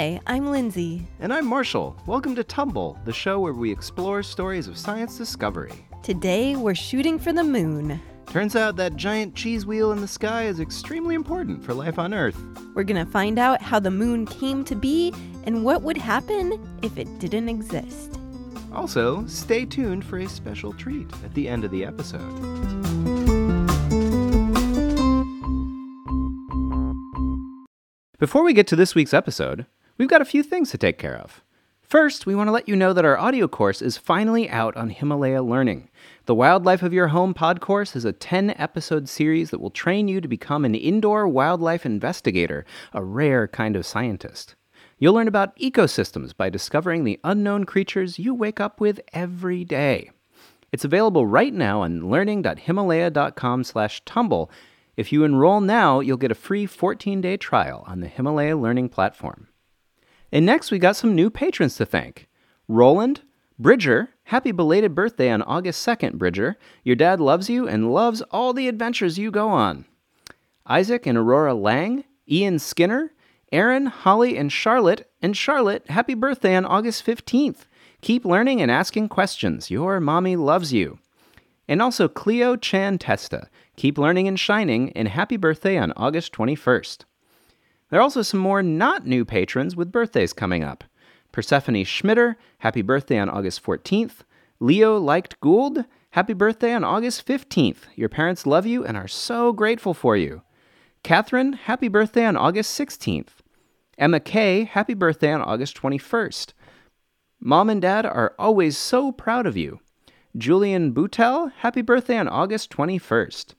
Hi, I'm Lindsay. And I'm Marshall. Welcome to Tumble, the show where we explore stories of science discovery. Today, we're shooting for the moon. Turns out that giant cheese wheel in the sky is extremely important for life on Earth. We're going to find out how the moon came to be and what would happen if it didn't exist. Also, stay tuned for a special treat at the end of the episode. Before we get to this week's episode, we've got a few things to take care of. First, we want to let you know that our audio course is finally out on Himalaya Learning. The Wildlife of Your Home pod course is a 10 episode series that will train you to become an indoor wildlife investigator, a rare kind of scientist. You'll learn about ecosystems by discovering the unknown creatures you wake up with every day. It's available right now on learning.himalaya.com/tumble. If you enroll now, you'll get a free 14-day trial on the Himalaya Learning platform. And next, we got some new patrons to thank. Roland, Bridger, happy belated birthday on August 2nd, Bridger. Your dad loves you and loves all the adventures you go on. Isaac and Aurora Lang, Ian Skinner, Aaron, Holly, and Charlotte. And Charlotte, happy birthday on August 15th. Keep learning and asking questions. Your mommy loves you. And also Cleo Chan Testa. Keep learning and shining, and happy birthday on August 21st. There are also some more not new patrons with birthdays coming up. Persephone Schmitter, happy birthday on August 14th. Leo Liked Gould, happy birthday on August 15th. Your parents love you and are so grateful for you. Catherine, happy birthday on August 16th. Emma Kay, happy birthday on August 21st. Mom and Dad are always so proud of you. Julian Boutel, happy birthday on August 21st.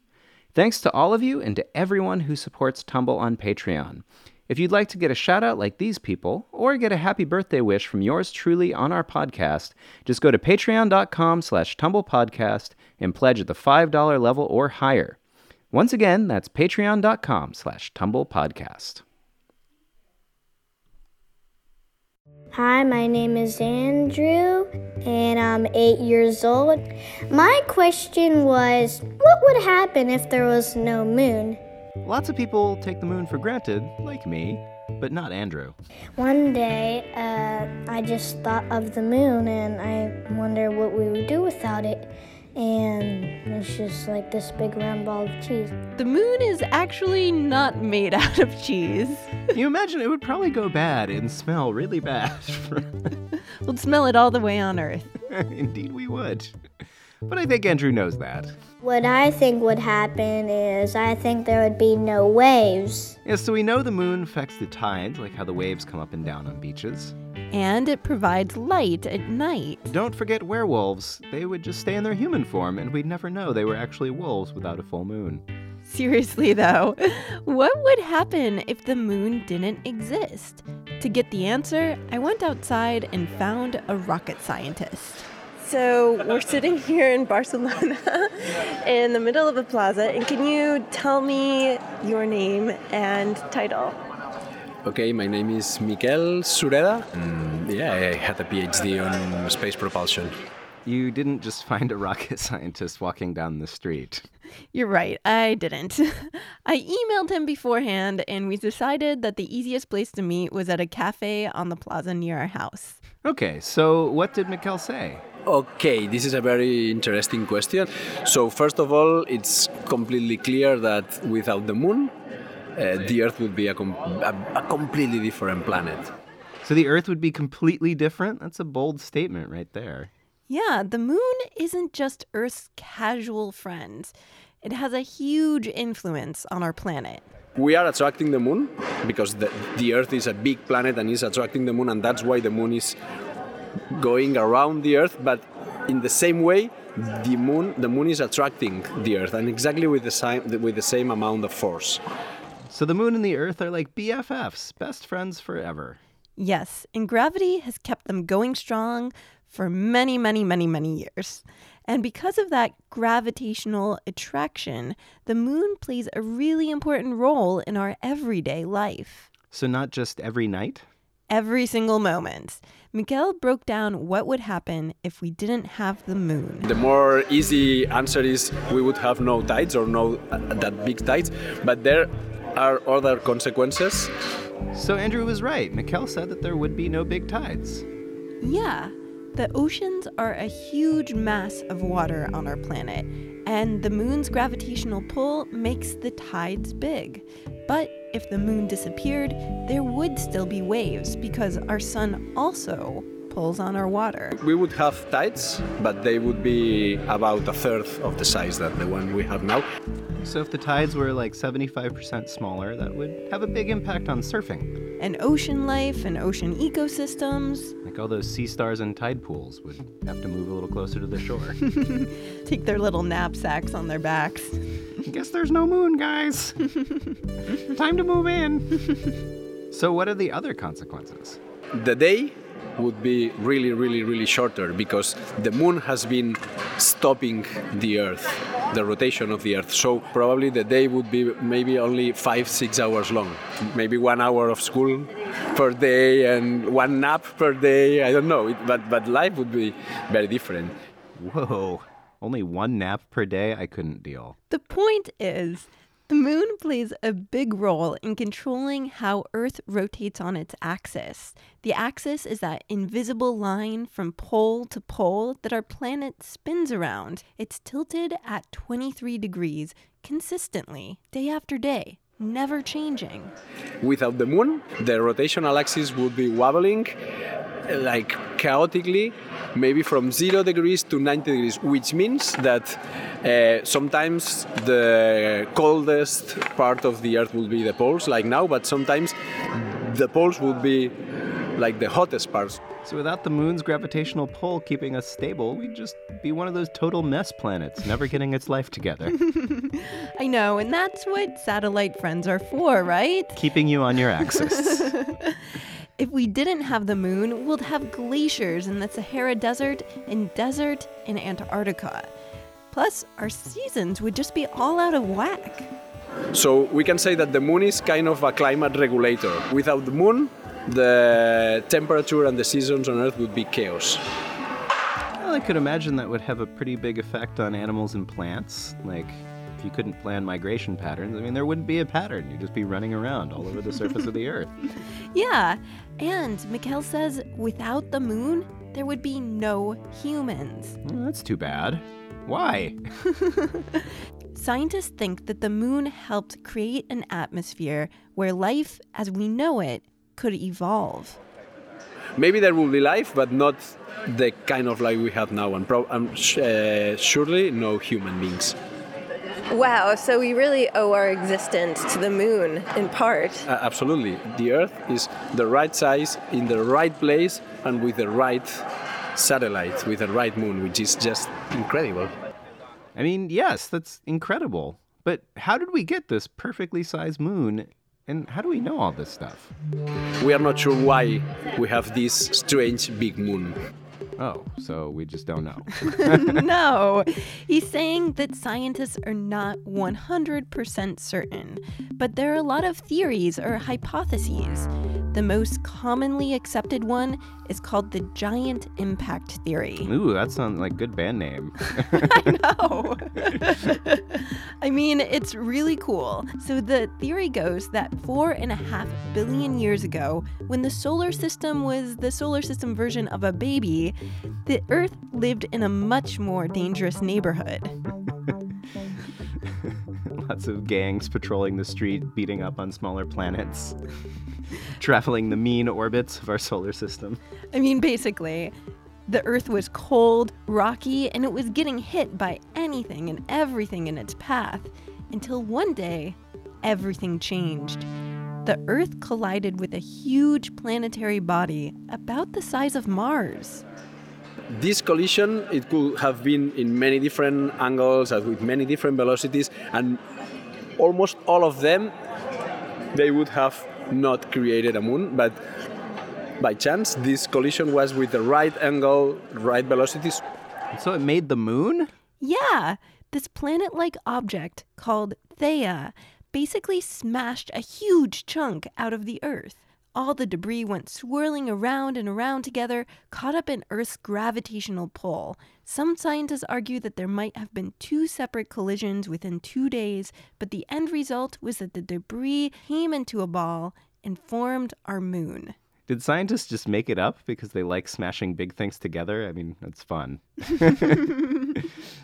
Thanks to all of you and to everyone who supports Tumble on Patreon. If you'd like to get a shout out like these people, or get a happy birthday wish from yours truly on our podcast, just go to patreon.com slash tumblepodcast and pledge at the $5 level or higher. Once again, that's patreon.com slash tumblepodcast. Hi, my name is Andrew, and I'm eight years old. My question was what would happen if there was no moon? Lots of people take the moon for granted, like me, but not Andrew. One day, uh, I just thought of the moon, and I wonder what we would do without it. And it's just like this big round ball of cheese. The moon is actually not made out of cheese. you imagine it would probably go bad and smell really bad. We'd smell it all the way on Earth. Indeed, we would. But I think Andrew knows that. What I think would happen is I think there would be no waves. Yeah, so we know the moon affects the tides, like how the waves come up and down on beaches. And it provides light at night. Don't forget werewolves. They would just stay in their human form, and we'd never know they were actually wolves without a full moon. Seriously, though, what would happen if the moon didn't exist? To get the answer, I went outside and found a rocket scientist. So we're sitting here in Barcelona in the middle of a plaza, and can you tell me your name and title? Okay, my name is Miquel Sureda. Mm, yeah, I had a PhD on space propulsion. You didn't just find a rocket scientist walking down the street. You're right, I didn't. I emailed him beforehand, and we decided that the easiest place to meet was at a cafe on the plaza near our house. Okay, so what did Miquel say? Okay, this is a very interesting question. So, first of all, it's completely clear that without the moon, uh, the Earth would be a, com- a, a completely different planet. So, the Earth would be completely different? That's a bold statement right there. Yeah, the moon isn't just Earth's casual friend, it has a huge influence on our planet. We are attracting the moon because the, the Earth is a big planet and is attracting the moon, and that's why the moon is going around the Earth. But in the same way, the moon the moon is attracting the Earth, and exactly with the same with the same amount of force. So the moon and the Earth are like BFFs, best friends forever. Yes, and gravity has kept them going strong for many, many, many, many years. And because of that gravitational attraction, the moon plays a really important role in our everyday life. So, not just every night? Every single moment. Miquel broke down what would happen if we didn't have the moon. The more easy answer is we would have no tides or no uh, that big tides, but there are other consequences So Andrew was right. Miquel said that there would be no big tides. Yeah, the oceans are a huge mass of water on our planet, and the moon's gravitational pull makes the tides big. But if the moon disappeared, there would still be waves because our sun also pulls on our water. We would have tides, but they would be about a third of the size that the one we have now. So if the tides were like 75% smaller, that would have a big impact on surfing. And ocean life and ocean ecosystems Like all those sea stars and tide pools would have to move a little closer to the shore. take their little knapsacks on their backs. Guess there's no moon, guys. Time to move in. so what are the other consequences? The day would be really, really, really shorter because the moon has been stopping the Earth, the rotation of the Earth. So probably the day would be maybe only five, six hours long. Maybe one hour of school per day and one nap per day. I don't know, it, but but life would be very different. Whoa. Only one nap per day? I couldn't deal. The point is, the moon plays a big role in controlling how Earth rotates on its axis. The axis is that invisible line from pole to pole that our planet spins around. It's tilted at 23 degrees consistently, day after day, never changing. Without the moon, the rotational axis would be wobbling like chaotically, maybe from zero degrees to 90 degrees, which means that uh, sometimes the coldest part of the Earth will be the poles, like now, but sometimes the poles would be like the hottest parts. So without the moon's gravitational pull keeping us stable, we'd just be one of those total mess planets, never getting its life together. I know, and that's what satellite friends are for, right? keeping you on your axis. If we didn't have the moon, we'd have glaciers in the Sahara Desert and desert in Antarctica. Plus, our seasons would just be all out of whack. So we can say that the moon is kind of a climate regulator. Without the moon, the temperature and the seasons on Earth would be chaos. well, I could imagine that would have a pretty big effect on animals and plants. Like, if you couldn't plan migration patterns, I mean, there wouldn't be a pattern. You'd just be running around all over the surface of the Earth. Yeah, and Miquel says without the moon, there would be no humans. Well, that's too bad. Why? Scientists think that the moon helped create an atmosphere where life as we know it could evolve. Maybe there will be life, but not the kind of life we have now, and pro- um, sh- uh, surely no human beings. Wow, so we really owe our existence to the moon in part. Uh, absolutely. The Earth is the right size, in the right place, and with the right satellite, with the right moon, which is just incredible. I mean, yes, that's incredible. But how did we get this perfectly sized moon? And how do we know all this stuff? We are not sure why we have this strange big moon. Oh, so we just don't know. no, he's saying that scientists are not 100% certain, but there are a lot of theories or hypotheses. The most commonly accepted one is called the giant impact theory. Ooh, that sounds like good band name. I know. I mean, it's really cool. So, the theory goes that four and a half billion years ago, when the solar system was the solar system version of a baby, the Earth lived in a much more dangerous neighborhood. Lots of gangs patrolling the street, beating up on smaller planets, traveling the mean orbits of our solar system. I mean, basically, the Earth was cold, rocky, and it was getting hit by anything and everything in its path until one day, everything changed. The Earth collided with a huge planetary body about the size of Mars. This collision, it could have been in many different angles and with many different velocities, and almost all of them, they would have not created a moon, but by chance, this collision was with the right angle, right velocities. So it made the moon? Yeah, this planet like object called Theia basically smashed a huge chunk out of the Earth. All the debris went swirling around and around together, caught up in Earth's gravitational pull. Some scientists argue that there might have been two separate collisions within two days, but the end result was that the debris came into a ball and formed our moon. Did scientists just make it up because they like smashing big things together? I mean, it's fun.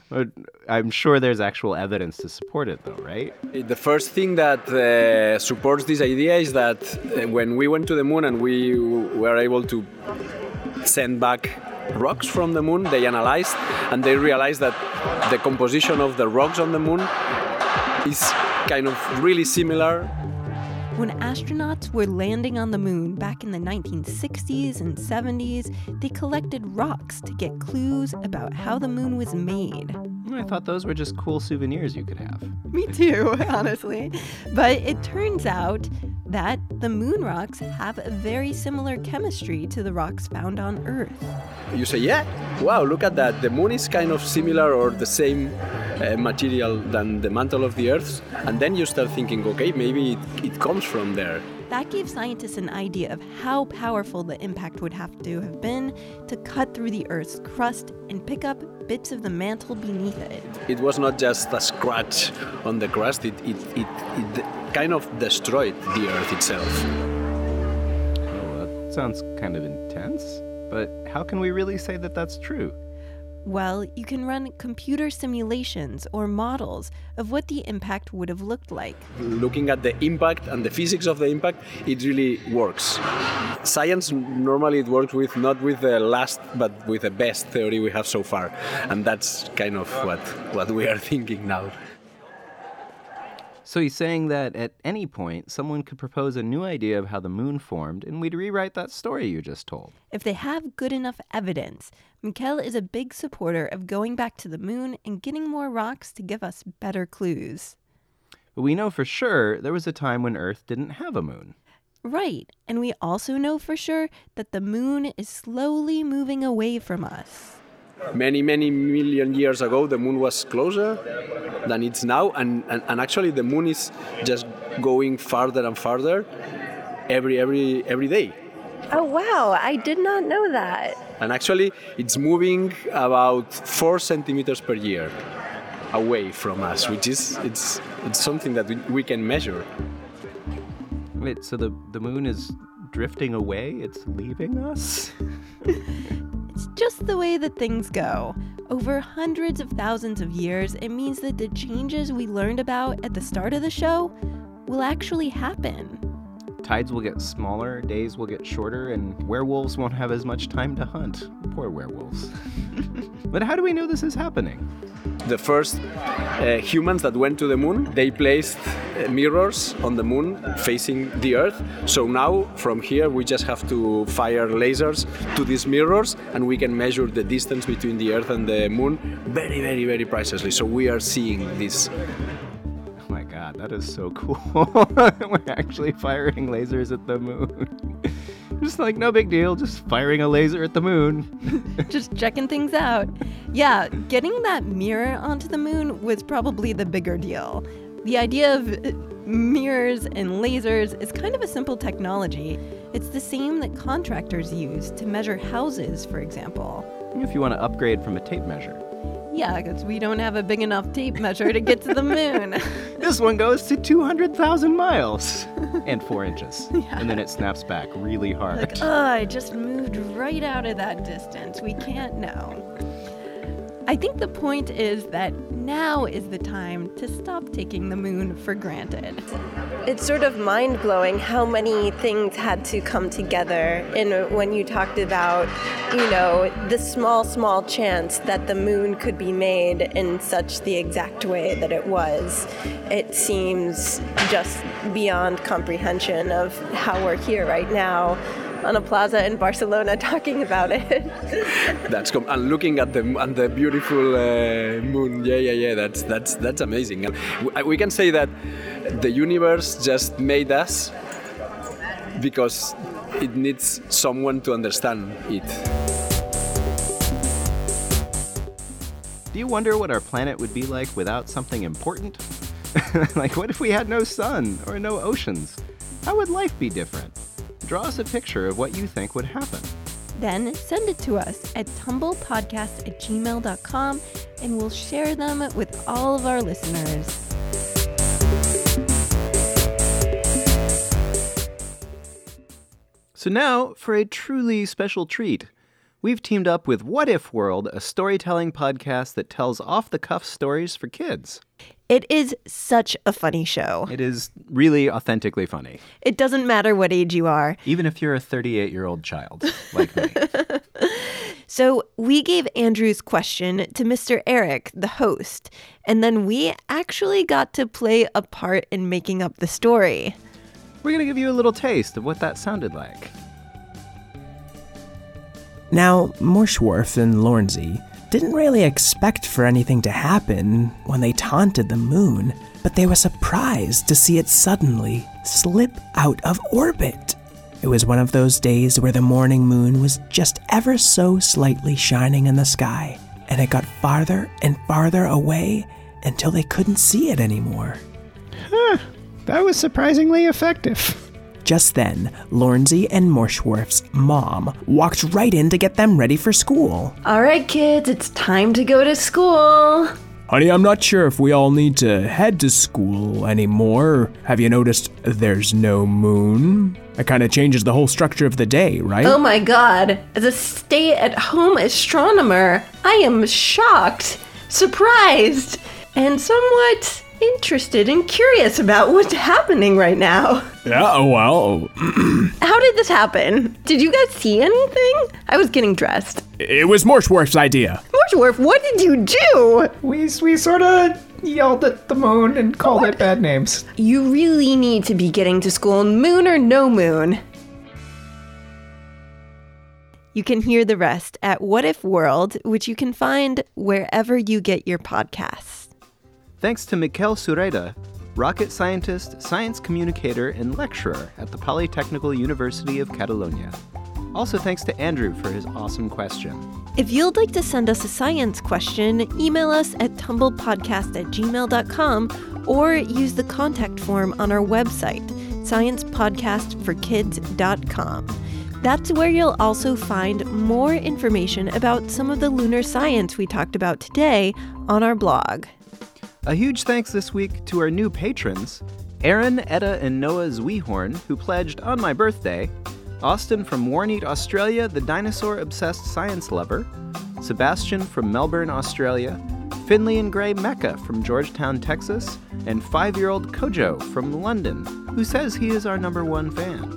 But I'm sure there's actual evidence to support it, though, right? The first thing that uh, supports this idea is that uh, when we went to the moon and we were able to send back rocks from the moon, they analyzed and they realized that the composition of the rocks on the moon is kind of really similar When astronauts were landing on the moon back in the 1960s and 70s, they collected rocks to get clues about how the moon was made. I thought those were just cool souvenirs you could have. Me too, honestly. But it turns out that the moon rocks have a very similar chemistry to the rocks found on Earth. you say, yeah, wow, look at that. The moon is kind of similar or the same uh, material than the mantle of the Earth. And then you start thinking, okay, maybe it, it comes from there. That gave scientists an idea of how powerful the impact would have to have been to cut through the Earth's crust and pick up bits of the mantle beneath it. It was not just a scratch on the crust, it, it, it, it kind of destroyed the Earth itself. Oh, that sounds kind of intense. But how can we really say that that's true? Well, you can run computer simulations or models of what the impact would have looked like. Looking at the impact and the physics of the impact, it really works. Science normally it works with not with the last but with the best theory we have so far. And that's kind of what, what we are thinking now. So he's saying that at any point, someone could propose a new idea of how the moon formed, and we'd rewrite that story you just told. If they have good enough evidence, Miquel is a big supporter of going back to the moon and getting more rocks to give us better clues. But we know for sure there was a time when Earth didn't have a moon. Right, and we also know for sure that the moon is slowly moving away from us. Many, many million years ago, the moon was closer than it's now, and, and, and actually the moon is just going farther and farther every, every, every day. Oh, wow. I did not know that. And actually, it's moving about four centimeters per year away from us, which is it's it's something that we, we can measure. Wait, so the, the moon is drifting away? It's leaving us? It's just the way that things go. Over hundreds of thousands of years, it means that the changes we learned about at the start of the show will actually happen. Tides will get smaller, days will get shorter, and werewolves won't have as much time to hunt. Poor werewolves. but how do we know this is happening? The first uh, humans that went to the moon, they placed uh, mirrors on the moon facing the Earth. So now, from here, we just have to fire lasers to these mirrors, and we can measure the distance between the Earth and the moon very, very, very precisely. So we are seeing this. That is so cool. We're actually firing lasers at the moon. just like, no big deal, just firing a laser at the moon. just checking things out. Yeah, getting that mirror onto the moon was probably the bigger deal. The idea of uh, mirrors and lasers is kind of a simple technology. It's the same that contractors use to measure houses, for example. If you want to upgrade from a tape measure. Yeah, because we don't have a big enough tape measure to get to the moon. This one goes to 200,000 miles and four inches. And then it snaps back really hard. like, oh, I just moved right out of that distance. We can't know. I think the point is that now is the time to stop taking the moon for granted. It's sort of mind blowing how many things had to come together. And when you talked about, you know, the small, small chance that the moon could be made in such the exact way that it was, it seems just beyond comprehension of how we're here right now on a plaza in Barcelona talking about it. That's com- and looking at the at the beautiful uh, moon. Yeah, yeah, yeah. That's that's that's amazing. And we, we can say that the universe just made us because it needs someone to understand it. Do you wonder what our planet would be like without something important? like, what if we had no sun or no oceans? How would life be different? Draw us a picture of what you think would happen. Then send it to us at tumblepodcast at gmail.com and we'll share them with all of our listeners. So now for a truly special treat. We've teamed up with What If World, a storytelling podcast that tells off the cuff stories for kids. It is such a funny show. It is really authentically funny, It doesn't matter what age you are. even if you're a 38 year old child like me. So we gave Andrew's question to Mr. Eric, the host, and then we actually got to play a part in making up the story. We're going to give you a little taste of what that sounded like. Now, Morschwarth and Lornsey didn't really expect for anything to happen when they taunted the moon, but they were surprised to see it suddenly slip out of orbit. It was one of those days where the morning moon was just ever so slightly shining in the sky, and it got farther and farther away until they couldn't see it anymore. Huh, That was surprisingly effective. Just then, Lornsey and Morschwarth's mom walked right in to get them ready for school. All right, kids, it's time to go to school. Honey, I'm not sure if we all need to head to school anymore. Have you noticed there's no moon? It kind of changes the whole structure of the day, right? Oh my god, as a stay at home astronomer, I am shocked, surprised, and somewhat interested and curious about what's happening right now. yeah, oh, well, How did this happen? Did you guys see anything? I was getting dressed. it was Morschwarth's idea. Morschwarth, what did you do? We, we sort of yelled at the moon and called it bad names. You really need to be getting to school, moon or no moon. You can hear the rest at What If World, which you can find wherever you get your podcasts. Thanks to Miquel Sureda, rocket scientist, science communicator, and lecturer at the Polytechnical University of Catalonia. Also, thanks to Andrew for his awesome question. If you'd like to send us a science question, email us at tumblepodcast at gmail.com or use the contact form on our website, sciencepodcastforkids.com. That's where you'll also find more information about some of the lunar science we talked about today on our blog. A huge thanks this week to our new patrons Aaron, Etta, and Noah Zwehorn, who pledged on my birthday, Austin from Warneet, Australia, the dinosaur obsessed science lover, Sebastian from Melbourne, Australia, Finley and Gray Mecca from Georgetown, Texas, and five year old Kojo from London, who says he is our number one fan.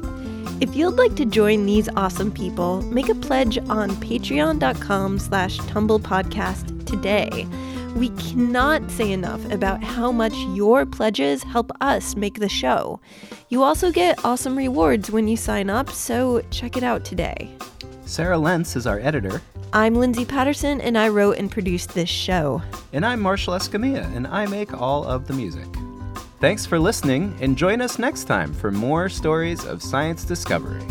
If you'd like to join these awesome people, make a pledge on patreon.com slash tumblepodcast today. We cannot say enough about how much your pledges help us make the show. You also get awesome rewards when you sign up, so check it out today. Sarah Lentz is our editor, I'm Lindsay Patterson, and I wrote and produced this show. and I'm Marshall Escamilla, and I make all of the music. Thanks for listening, and join us next time for more stories of science discovery.